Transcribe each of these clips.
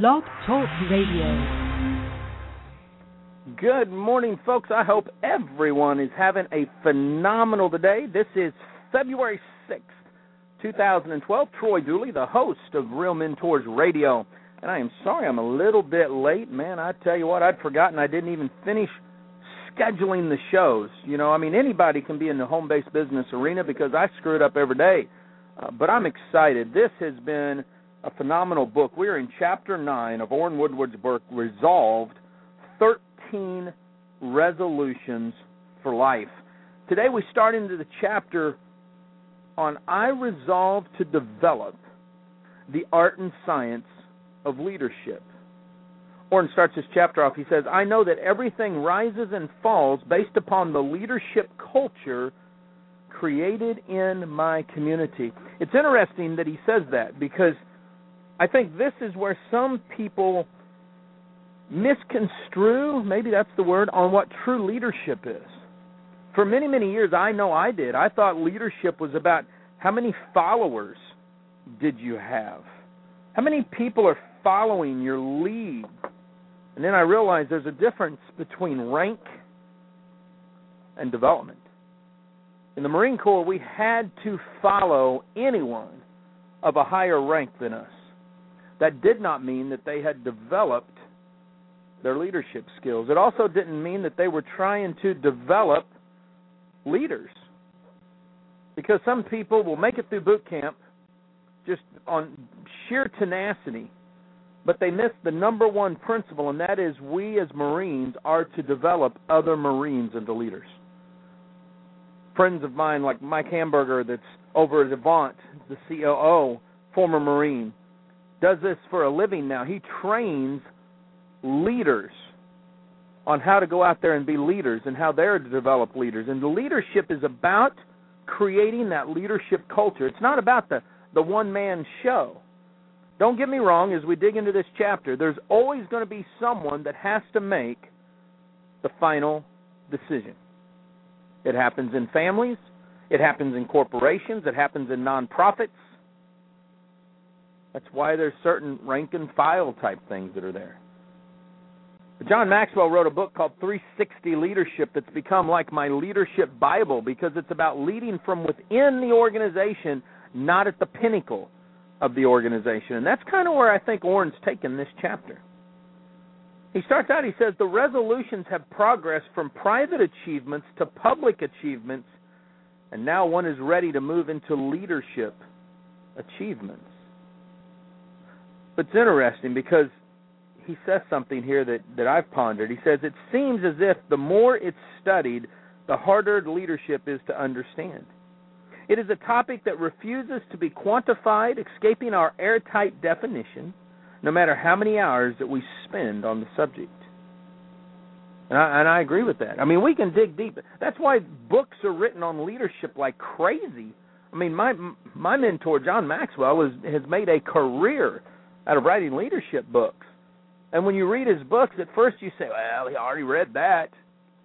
Blog Talk Radio. Good morning, folks. I hope everyone is having a phenomenal day. This is February 6th, 2012. Troy Dooley, the host of Real Mentors Radio. And I am sorry I'm a little bit late. Man, I tell you what, I'd forgotten I didn't even finish scheduling the shows. You know, I mean, anybody can be in the home based business arena because I screw it up every day. Uh, but I'm excited. This has been a phenomenal book. We're in chapter 9 of Orrin Woodward's book, Resolved 13 Resolutions for Life. Today we start into the chapter on I Resolve to Develop the Art and Science of Leadership. Orrin starts his chapter off. He says, I know that everything rises and falls based upon the leadership culture created in my community. It's interesting that he says that because I think this is where some people misconstrue, maybe that's the word, on what true leadership is. For many, many years, I know I did. I thought leadership was about how many followers did you have? How many people are following your lead? And then I realized there's a difference between rank and development. In the Marine Corps, we had to follow anyone of a higher rank than us. That did not mean that they had developed their leadership skills. It also didn't mean that they were trying to develop leaders. Because some people will make it through boot camp just on sheer tenacity, but they miss the number one principle, and that is we as Marines are to develop other Marines into leaders friends of mine like Mike Hamburger that's over at Avant, the COO, former Marine, does this for a living now. He trains leaders on how to go out there and be leaders and how they're to develop leaders. And the leadership is about creating that leadership culture. It's not about the, the one man show. Don't get me wrong, as we dig into this chapter, there's always going to be someone that has to make the final decision. It happens in families, it happens in corporations, it happens in nonprofits. That's why there's certain rank and file type things that are there. John Maxwell wrote a book called 360 Leadership that's become like my leadership Bible because it's about leading from within the organization, not at the pinnacle of the organization. And that's kind of where I think Orrin's taken this chapter. He starts out, he says, the resolutions have progressed from private achievements to public achievements, and now one is ready to move into leadership achievements. But it's interesting because he says something here that, that I've pondered. He says, It seems as if the more it's studied, the harder leadership is to understand. It is a topic that refuses to be quantified, escaping our airtight definition no matter how many hours that we spend on the subject. And I, and I agree with that. I mean, we can dig deep. That's why books are written on leadership like crazy. I mean, my my mentor John Maxwell has made a career out of writing leadership books. And when you read his books, at first you say, "Well, he already read that,"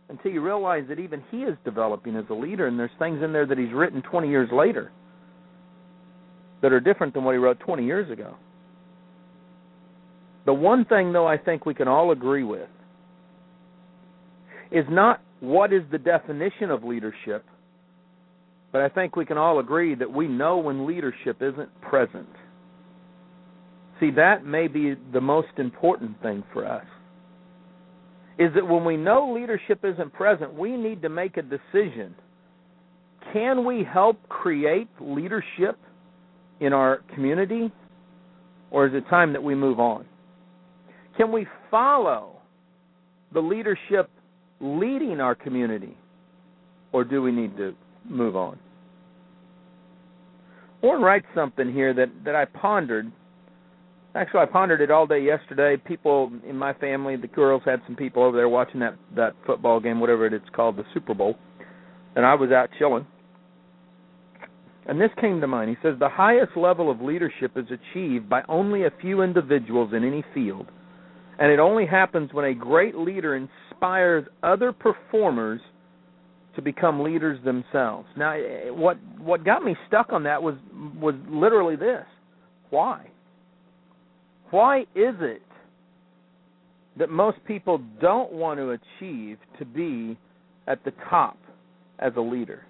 until you realize that even he is developing as a leader, and there's things in there that he's written 20 years later that are different than what he wrote 20 years ago. The one thing, though, I think we can all agree with is not what is the definition of leadership, but I think we can all agree that we know when leadership isn't present. See, that may be the most important thing for us. Is that when we know leadership isn't present, we need to make a decision. Can we help create leadership in our community, or is it time that we move on? Can we follow the leadership leading our community, or do we need to move on? Orrin writes something here that, that I pondered. Actually, I pondered it all day yesterday. People in my family, the girls had some people over there watching that that football game, whatever it's called, the Super Bowl, and I was out chilling. And this came to mind. He says the highest level of leadership is achieved by only a few individuals in any field and it only happens when a great leader inspires other performers to become leaders themselves. Now, eh, what what got me stuck on that was was literally this: why? Why is it that most people don't want to achieve to be at the top as a leader?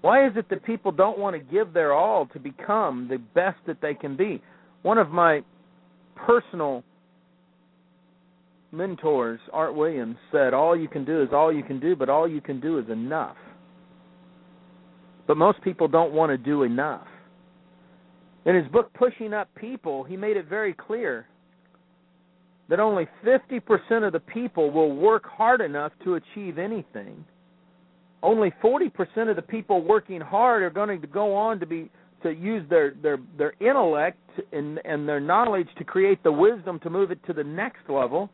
Why is it that people don't want to give their all to become the best that they can be? One of my personal mentors, Art Williams, said, All you can do is all you can do, but all you can do is enough. But most people don't want to do enough. In his book, Pushing Up People, he made it very clear that only 50% of the people will work hard enough to achieve anything. Only 40% of the people working hard are going to go on to be to use their their their intellect and and their knowledge to create the wisdom to move it to the next level.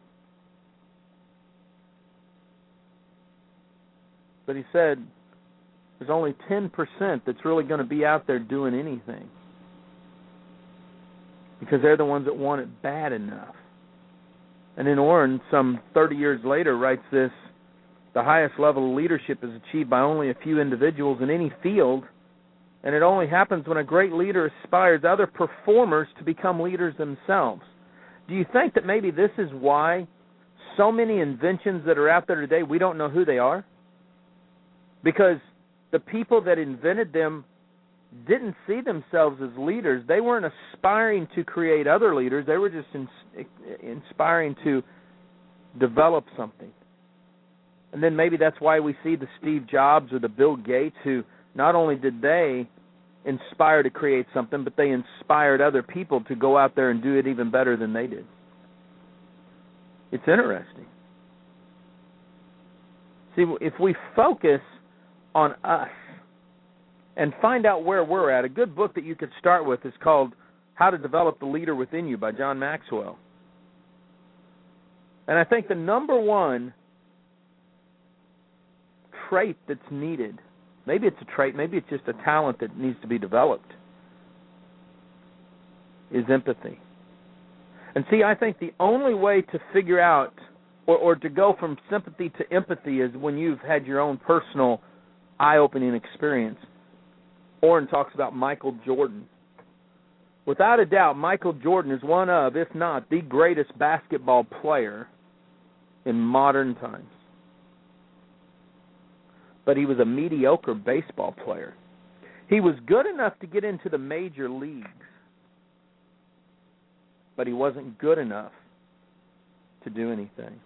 But he said there's only 10% that's really going to be out there doing anything. Because they're the ones that want it bad enough. And then Orrin, some 30 years later, writes this the highest level of leadership is achieved by only a few individuals in any field, and it only happens when a great leader inspires other performers to become leaders themselves. Do you think that maybe this is why so many inventions that are out there today, we don't know who they are? Because the people that invented them didn't see themselves as leaders. They weren't aspiring to create other leaders. They were just in, inspiring to develop something. And then maybe that's why we see the Steve Jobs or the Bill Gates who not only did they inspire to create something, but they inspired other people to go out there and do it even better than they did. It's interesting. See, if we focus on us and find out where we're at. A good book that you could start with is called How to Develop the Leader Within You by John Maxwell. And I think the number one trait that's needed, maybe it's a trait, maybe it's just a talent that needs to be developed, is empathy. And see, I think the only way to figure out or, or to go from sympathy to empathy is when you've had your own personal eye opening experience. Orrin talks about Michael Jordan. Without a doubt, Michael Jordan is one of, if not the greatest basketball player in modern times. But he was a mediocre baseball player. He was good enough to get into the major leagues, but he wasn't good enough to do anything.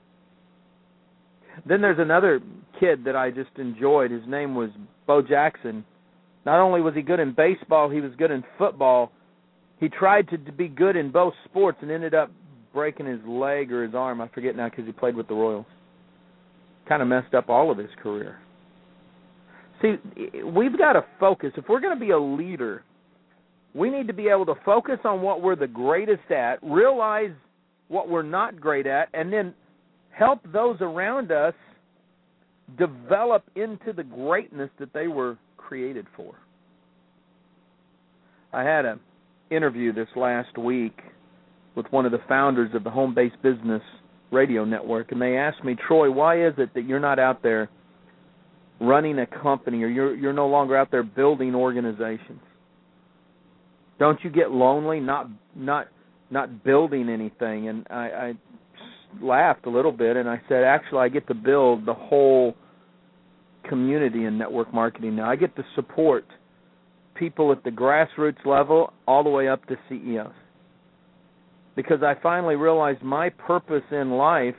Then there's another kid that I just enjoyed. His name was Bo Jackson not only was he good in baseball, he was good in football. He tried to, to be good in both sports and ended up breaking his leg or his arm. I forget now because he played with the Royals. Kind of messed up all of his career. See, we've got to focus. If we're going to be a leader, we need to be able to focus on what we're the greatest at, realize what we're not great at, and then help those around us develop into the greatness that they were created for. I had an interview this last week with one of the founders of the Home Based Business Radio Network, and they asked me, Troy, why is it that you're not out there running a company or you're you're no longer out there building organizations? Don't you get lonely not not not building anything? And I, I laughed a little bit and I said, actually, I get to build the whole community in network marketing now. I get to support people at the grassroots level all the way up to CEOs. Because I finally realized my purpose in life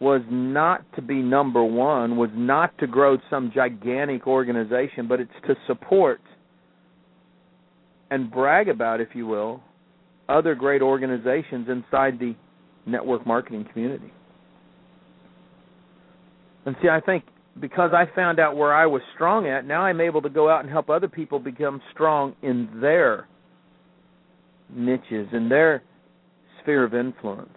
was not to be number one, was not to grow some gigantic organization, but it's to support and brag about, if you will, other great organizations inside the network marketing community. And see, I think because I found out where I was strong at, now I'm able to go out and help other people become strong in their niches, in their sphere of influence.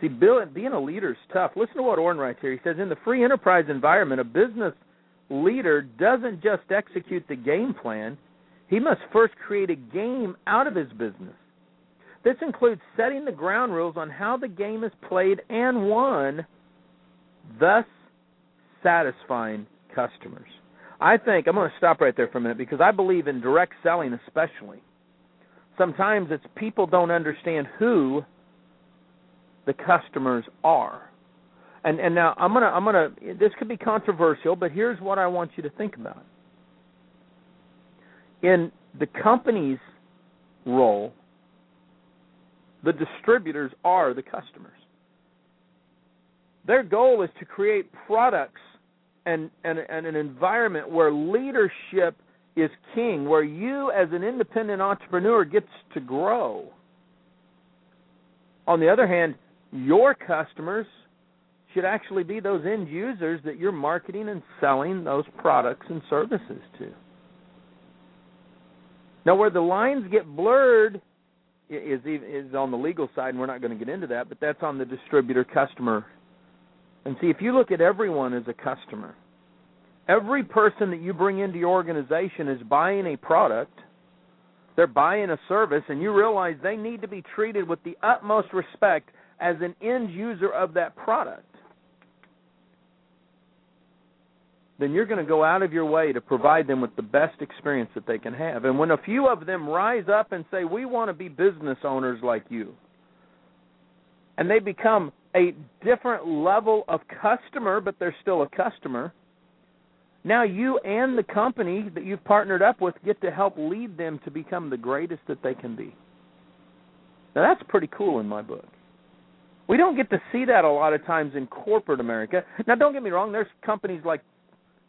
See, Bill, being a leader is tough. Listen to what Orrin writes here. He says, In the free enterprise environment, a business leader doesn't just execute the game plan, he must first create a game out of his business. This includes setting the ground rules on how the game is played and won thus satisfying customers. I think I'm going to stop right there for a minute because I believe in direct selling especially. sometimes it's people don't understand who the customers are. And and now I'm gonna I'm gonna this could be controversial, but here's what I want you to think about. In the company's role, the distributors are the customers. Their goal is to create products and, and, and an environment where leadership is king, where you as an independent entrepreneur gets to grow. On the other hand, your customers should actually be those end users that you're marketing and selling those products and services to. Now, where the lines get blurred is is on the legal side, and we're not going to get into that, but that's on the distributor customer. And see, if you look at everyone as a customer, every person that you bring into your organization is buying a product, they're buying a service, and you realize they need to be treated with the utmost respect as an end user of that product. then you're going to go out of your way to provide them with the best experience that they can have. And when a few of them rise up and say, We want to be business owners like you, and they become a different level of customer, but they're still a customer, now you and the company that you've partnered up with get to help lead them to become the greatest that they can be. Now that's pretty cool in my book. We don't get to see that a lot of times in corporate America. Now don't get me wrong, there's companies like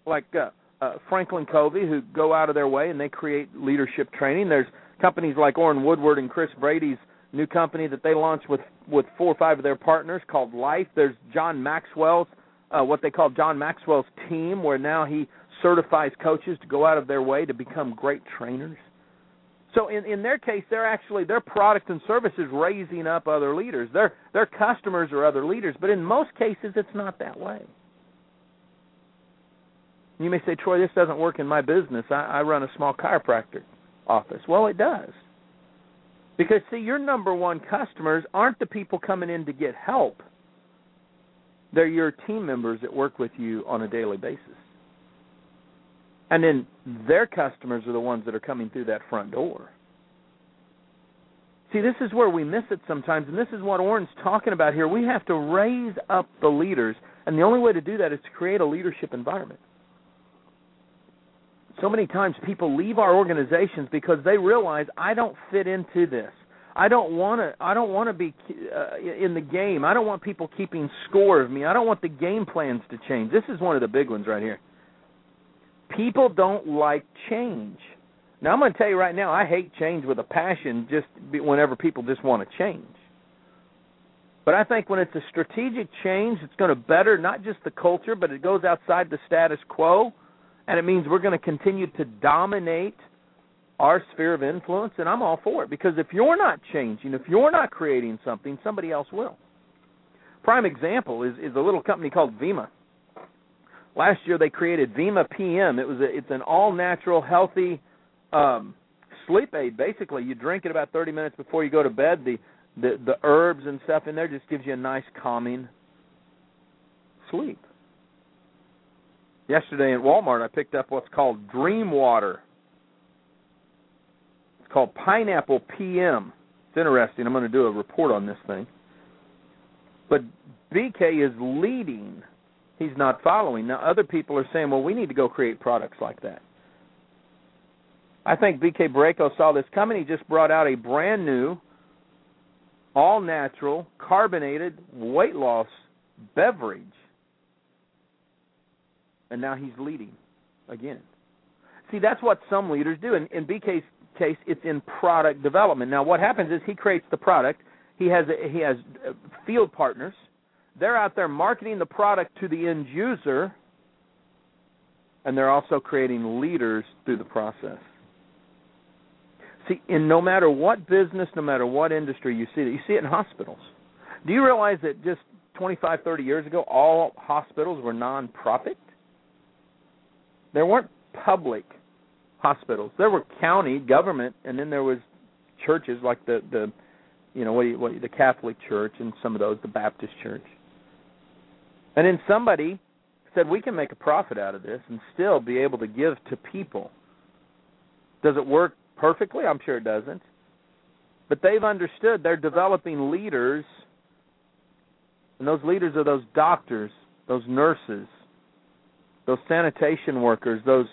like uh, uh, Franklin Covey who go out of their way and they create leadership training. There's companies like Orrin Woodward and Chris Brady's new company that they launched with with four or five of their partners called Life. There's John Maxwell's uh, what they call John Maxwell's team, where now he certifies coaches to go out of their way to become great trainers. So in in their case, they're actually their product and service is raising up other leaders. Their their customers are other leaders, but in most cases, it's not that way. You may say, Troy, this doesn't work in my business. I, I run a small chiropractor office. Well, it does. Because, see, your number one customers aren't the people coming in to get help, they're your team members that work with you on a daily basis. And then their customers are the ones that are coming through that front door. See, this is where we miss it sometimes, and this is what Orrin's talking about here. We have to raise up the leaders, and the only way to do that is to create a leadership environment so many times people leave our organizations because they realize I don't fit into this. I don't want to. I don't want to be uh, in the game. I don't want people keeping score of me. I don't want the game plans to change. This is one of the big ones right here. People don't like change. Now I'm going to tell you right now, I hate change with a passion. Just whenever people just want to change. But I think when it's a strategic change, it's going to better not just the culture, but it goes outside the status quo and it means we're going to continue to dominate our sphere of influence, and I'm all for it because if you're not changing, if you're not creating something, somebody else will. Prime example is is a little company called Vemma. Last year they created Vemma PM. It was a, it's an all natural, healthy um, sleep aid. Basically, you drink it about 30 minutes before you go to bed. The the the herbs and stuff in there just gives you a nice calming sleep. Yesterday at Walmart, I picked up what's called Dream Water. It's called Pineapple PM. It's interesting. I'm going to do a report on this thing. But BK is leading. He's not following. Now, other people are saying, well, we need to go create products like that. I think BK Boreyko saw this coming. He just brought out a brand new, all natural, carbonated weight loss beverage and now he's leading again. See, that's what some leaders do. In, in BK's case, it's in product development. Now, what happens is he creates the product. He has a, he has uh, field partners. They're out there marketing the product to the end user, and they're also creating leaders through the process. See, in no matter what business, no matter what industry you see it, you see it in hospitals. Do you realize that just 25, 30 years ago, all hospitals were nonprofit? There weren't public hospitals. There were county government, and then there was churches like the the you know what, you, what the Catholic Church and some of those, the Baptist Church. And then somebody said we can make a profit out of this and still be able to give to people. Does it work perfectly? I'm sure it doesn't. But they've understood they're developing leaders, and those leaders are those doctors, those nurses, those sanitation workers, those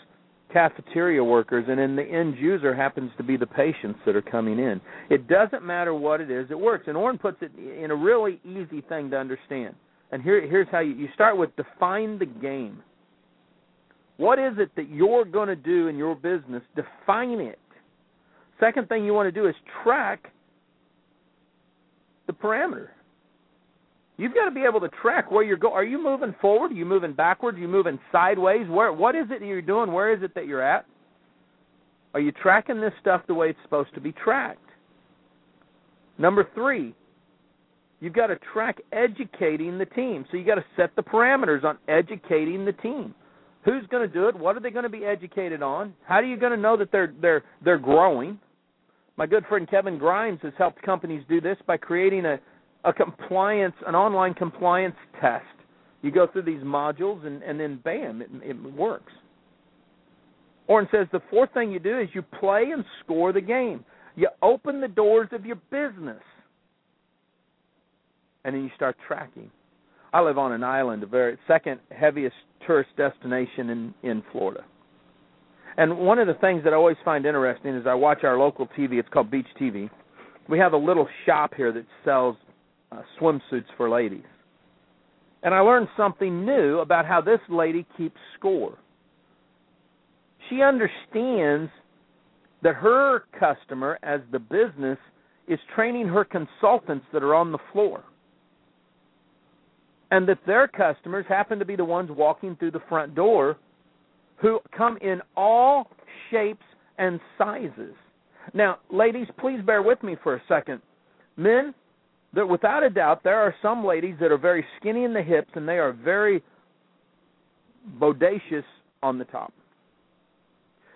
cafeteria workers, and then the end user happens to be the patients that are coming in. It doesn't matter what it is, it works. And Orrin puts it in a really easy thing to understand. And here, here's how you, you start with define the game. What is it that you're going to do in your business? Define it. Second thing you want to do is track the parameter. You've got to be able to track where you're going. Are you moving forward? Are you moving backwards? Are you moving sideways? Where? What is it that you're doing? Where is it that you're at? Are you tracking this stuff the way it's supposed to be tracked? Number three, you've got to track educating the team. So you got to set the parameters on educating the team. Who's going to do it? What are they going to be educated on? How are you going to know that they're they're they're growing? My good friend Kevin Grimes has helped companies do this by creating a a compliance, an online compliance test. You go through these modules, and, and then bam, it, it works. Orrin says the fourth thing you do is you play and score the game. You open the doors of your business, and then you start tracking. I live on an island, the very second heaviest tourist destination in in Florida. And one of the things that I always find interesting is I watch our local TV. It's called Beach TV. We have a little shop here that sells uh, swimsuits for ladies. And I learned something new about how this lady keeps score. She understands that her customer, as the business, is training her consultants that are on the floor. And that their customers happen to be the ones walking through the front door who come in all shapes and sizes. Now, ladies, please bear with me for a second. Men, that without a doubt there are some ladies that are very skinny in the hips and they are very bodacious on the top.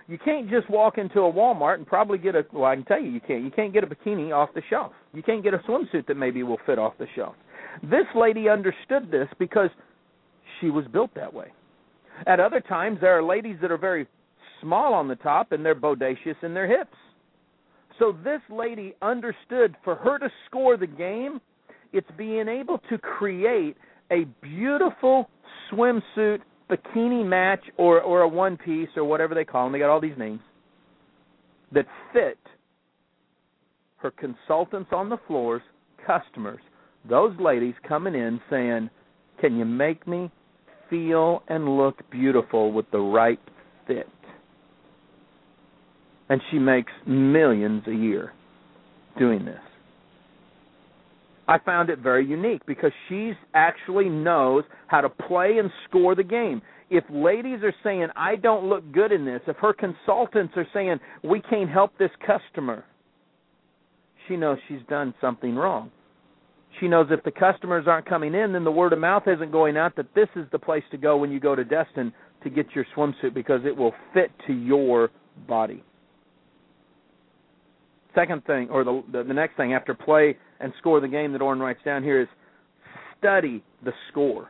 You can't just walk into a Walmart and probably get a well I can tell you you can't. You can't get a bikini off the shelf. You can't get a swimsuit that maybe will fit off the shelf. This lady understood this because she was built that way. At other times there are ladies that are very small on the top and they're bodacious in their hips. So this lady understood for her to score the game, it's being able to create a beautiful swimsuit bikini match or or a one piece or whatever they call them. They got all these names that fit her consultants on the floors, customers, those ladies coming in saying, "Can you make me feel and look beautiful with the right fit?" And she makes millions a year doing this. I found it very unique because she actually knows how to play and score the game. If ladies are saying, I don't look good in this, if her consultants are saying, we can't help this customer, she knows she's done something wrong. She knows if the customers aren't coming in, then the word of mouth isn't going out that this is the place to go when you go to Destin to get your swimsuit because it will fit to your body second thing, or the, the the next thing after play and score the game that Orrin writes down here is study the score.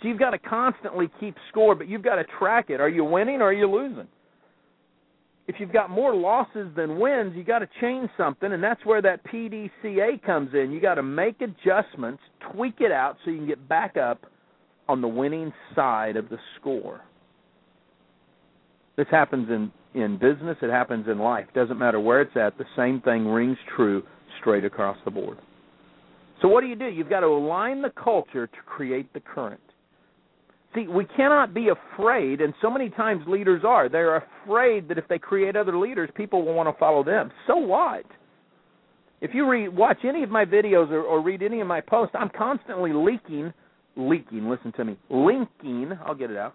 So you've got to constantly keep score, but you've got to track it. Are you winning or are you losing? If you've got more losses than wins, you got to change something, and that's where that PDCA comes in. You got to make adjustments, tweak it out so you can get back up on the winning side of the score. This happens in in business, it happens in life. Doesn't matter where it's at, the same thing rings true straight across the board. So what do you do? You've got to align the culture to create the current. See, we cannot be afraid, and so many times leaders are. They're afraid that if they create other leaders, people will want to follow them. So what? If you read, watch any of my videos or, or read any of my posts, I'm constantly leaking, leaking. Listen to me, linking. I'll get it out.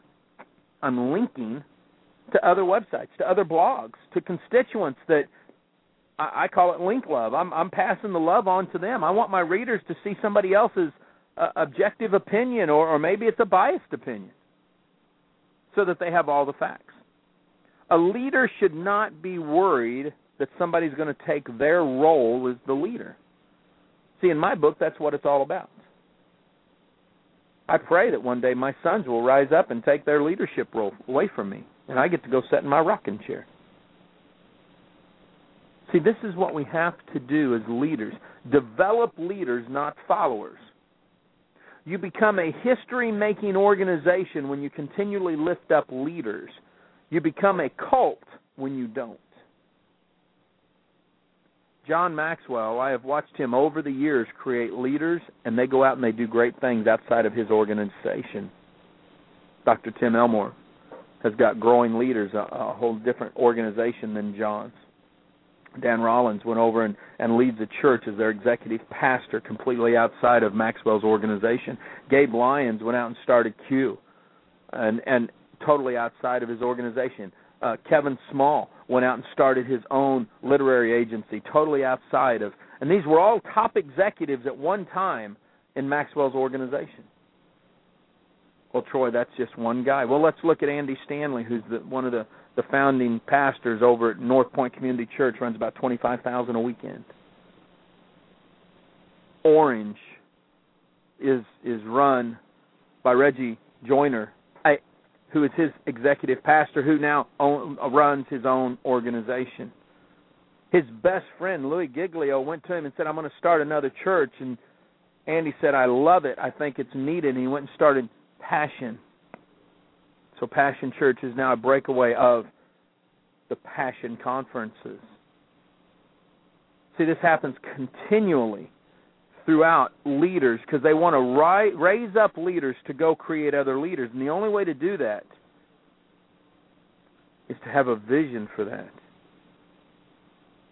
I'm linking to other websites, to other blogs, to constituents that I, I call it link love. I'm I'm passing the love on to them. I want my readers to see somebody else's uh, objective opinion, or or maybe it's a biased opinion, so that they have all the facts. A leader should not be worried that somebody's going to take their role as the leader. See, in my book, that's what it's all about. I pray that one day my sons will rise up and take their leadership role away from me and I get to go sit in my rocking chair. See, this is what we have to do as leaders develop leaders, not followers. You become a history making organization when you continually lift up leaders. You become a cult when you don't. John Maxwell, I have watched him over the years create leaders, and they go out and they do great things outside of his organization. Dr. Tim Elmore has got growing leaders, a, a whole different organization than John's. Dan Rollins went over and, and leads a church as their executive pastor completely outside of Maxwell's organization. Gabe Lyons went out and started Q and and totally outside of his organization. Uh, Kevin Small went out and started his own literary agency, totally outside of. And these were all top executives at one time in Maxwell's organization. Well, Troy, that's just one guy. Well, let's look at Andy Stanley, who's the, one of the, the founding pastors over at North Point Community Church, runs about twenty five thousand a weekend. Orange is is run by Reggie Joiner, who is his executive pastor, who now own, runs his own organization. His best friend Louis Giglio went to him and said, "I'm going to start another church." And Andy said, "I love it. I think it's needed." And he went and started Passion. So Passion Church is now a breakaway of the Passion conferences. See, this happens continually throughout leaders because they want to ri- raise up leaders to go create other leaders. And the only way to do that is to have a vision for that.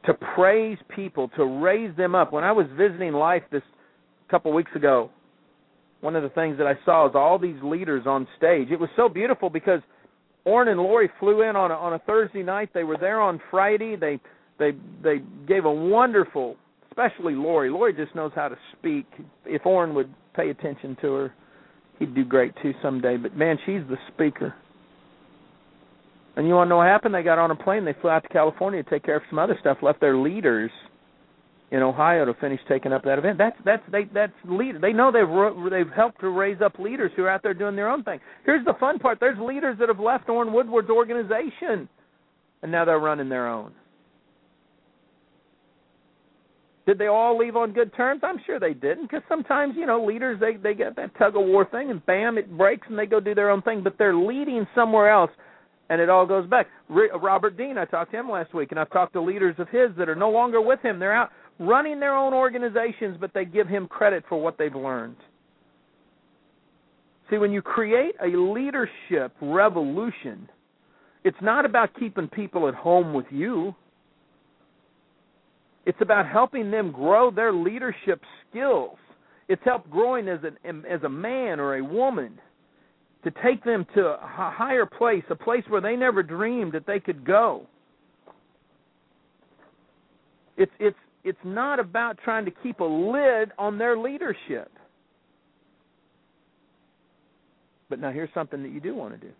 To praise people, to raise them up. When I was visiting Life this couple weeks ago, one of the things that I saw is all these leaders on stage. It was so beautiful because Orrin and Lori flew in on a, on a Thursday night. They were there on Friday. They they they gave a wonderful, especially Lori. Lori just knows how to speak. If Orrin would pay attention to her, he'd do great too someday. But man, she's the speaker. And you want to know what happened? They got on a plane. They flew out to California to take care of some other stuff. Left their leaders in Ohio to finish taking up that event. That's that's they that's leader. They know they've they've helped to raise up leaders who are out there doing their own thing. Here's the fun part: there's leaders that have left Orrin Woodward's organization, and now they're running their own. Did they all leave on good terms? I'm sure they didn't, because sometimes you know leaders they they get that tug of war thing, and bam, it breaks, and they go do their own thing. But they're leading somewhere else, and it all goes back. Robert Dean, I talked to him last week, and I've talked to leaders of his that are no longer with him. They're out running their own organizations, but they give him credit for what they've learned. See, when you create a leadership revolution, it's not about keeping people at home with you. It's about helping them grow their leadership skills. It's help growing as an as a man or a woman to take them to a higher place, a place where they never dreamed that they could go. It's it's it's not about trying to keep a lid on their leadership. But now here's something that you do want to do.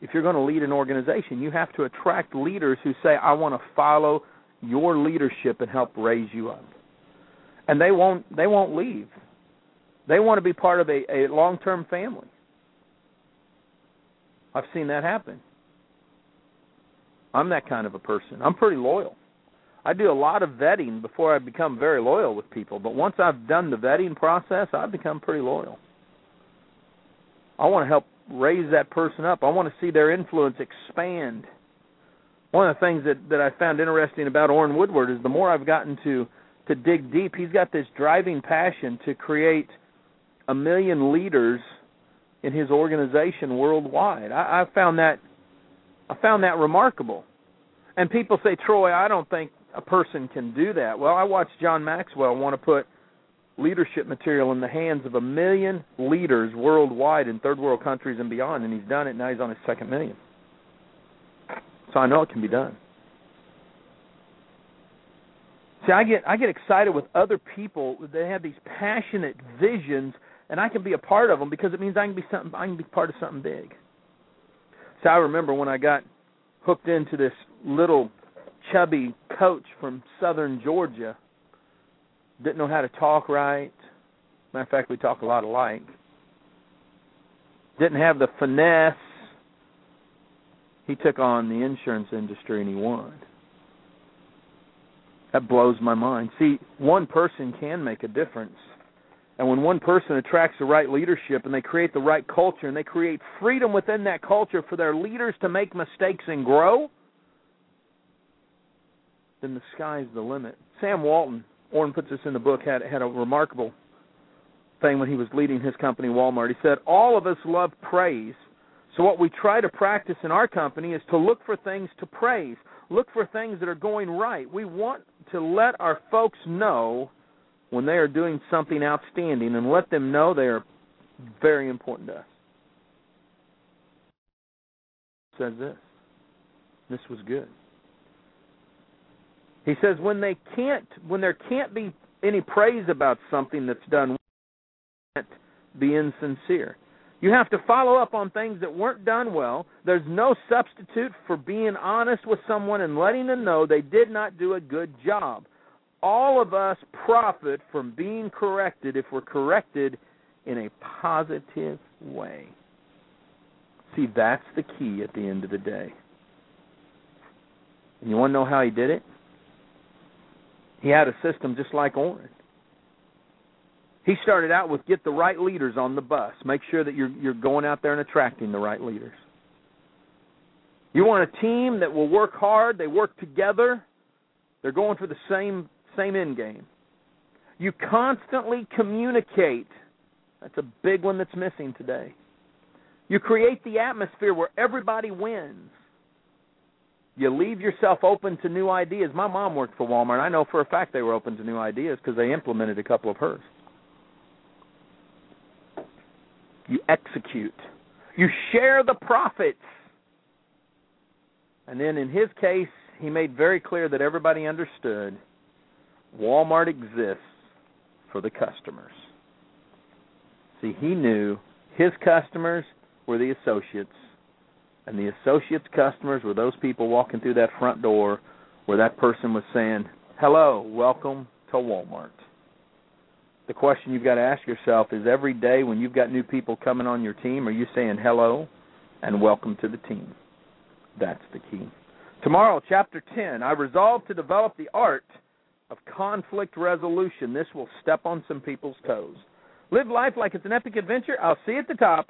If you're going to lead an organization, you have to attract leaders who say, "I want to follow your leadership and help raise you up." And they won't they won't leave. They want to be part of a, a long-term family. I've seen that happen. I'm that kind of a person. I'm pretty loyal. I do a lot of vetting before I become very loyal with people, but once I've done the vetting process, I've become pretty loyal. I want to help raise that person up. I want to see their influence expand. One of the things that that I found interesting about Orrin Woodward is the more I've gotten to to dig deep, he's got this driving passion to create a million leaders in his organization worldwide. I, I found that I found that remarkable. And people say, Troy, I don't think a person can do that. Well, I watched John Maxwell want to put leadership material in the hands of a million leaders worldwide in third world countries and beyond, and he's done it. Now he's on his second million. So I know it can be done. See, I get I get excited with other people. They have these passionate visions, and I can be a part of them because it means I can be something. I can be part of something big. So I remember when I got hooked into this little chubby coach from southern Georgia. Didn't know how to talk right. Matter of fact, we talk a lot alike. Didn't have the finesse. He took on the insurance industry and he won. That blows my mind. See, one person can make a difference. And when one person attracts the right leadership and they create the right culture and they create freedom within that culture for their leaders to make mistakes and grow, then the sky's the limit. Sam Walton, Orrin puts this in the book, had had a remarkable thing when he was leading his company Walmart. He said, All of us love praise. So what we try to practice in our company is to look for things to praise. Look for things that are going right. We want to let our folks know when they are doing something outstanding and let them know they are very important to us. Says this. This was good. He says when they can't when there can't be any praise about something that's done can't be insincere. You have to follow up on things that weren't done well. There's no substitute for being honest with someone and letting them know they did not do a good job all of us profit from being corrected if we're corrected in a positive way. See, that's the key at the end of the day. And you want to know how he did it? He had a system just like Orrin. He started out with get the right leaders on the bus. Make sure that you're you're going out there and attracting the right leaders. You want a team that will work hard, they work together, they're going for the same same end game. You constantly communicate. That's a big one that's missing today. You create the atmosphere where everybody wins. You leave yourself open to new ideas. My mom worked for Walmart. I know for a fact they were open to new ideas because they implemented a couple of hers. You execute. You share the profits. And then in his case, he made very clear that everybody understood Walmart exists for the customers. See, he knew his customers were the associates, and the associates' customers were those people walking through that front door where that person was saying, Hello, welcome to Walmart. The question you've got to ask yourself is every day when you've got new people coming on your team, are you saying hello and welcome to the team? That's the key. Tomorrow, chapter 10, I resolve to develop the art of conflict resolution. This will step on some people's toes. Live life like it's an epic adventure. I'll see you at the top.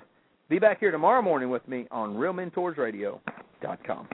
Be back here tomorrow morning with me on RealMentorsRadio.com.